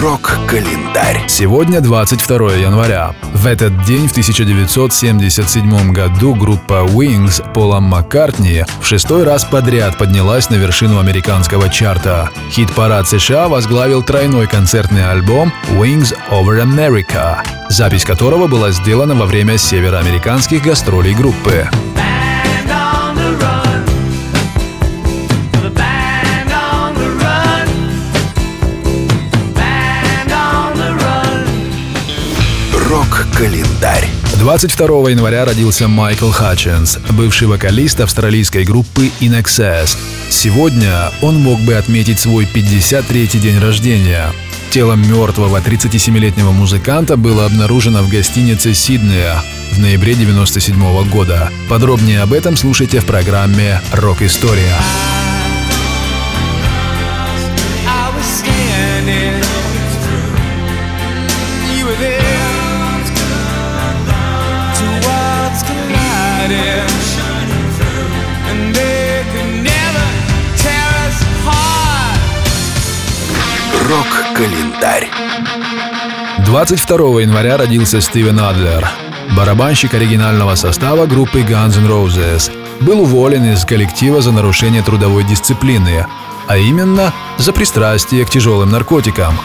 Рок-календарь. Сегодня 22 января. В этот день в 1977 году группа Wings Пола Маккартни в шестой раз подряд поднялась на вершину американского чарта. Хит-парад США возглавил тройной концертный альбом Wings Over America, запись которого была сделана во время североамериканских гастролей группы. Band on the run. Рок-календарь. 22 января родился Майкл Хатчинс, бывший вокалист австралийской группы In Excess. Сегодня он мог бы отметить свой 53-й день рождения. Тело мертвого 37-летнего музыканта было обнаружено в гостинице Сиднея в ноябре 97 года. Подробнее об этом слушайте в программе «Рок-история». Рок-календарь. 22 января родился Стивен Адлер, барабанщик оригинального состава группы Guns N' Roses. Был уволен из коллектива за нарушение трудовой дисциплины, а именно за пристрастие к тяжелым наркотикам.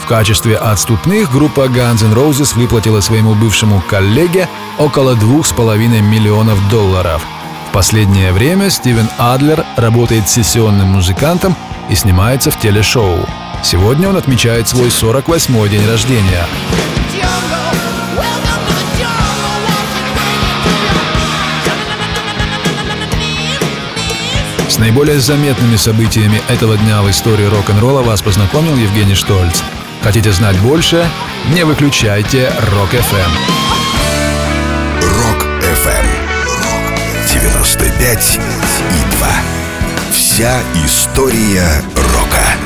В качестве отступных группа Guns N' Roses выплатила своему бывшему коллеге около 2,5 миллионов долларов. В последнее время Стивен Адлер работает сессионным музыкантом и снимается в телешоу. Сегодня он отмечает свой 48-й день рождения. С наиболее заметными событиями этого дня в истории рок-н-ролла вас познакомил Евгений Штольц. Хотите знать больше? Не выключайте Rock FM. Rock FM. 95 и 2. Вся история рока.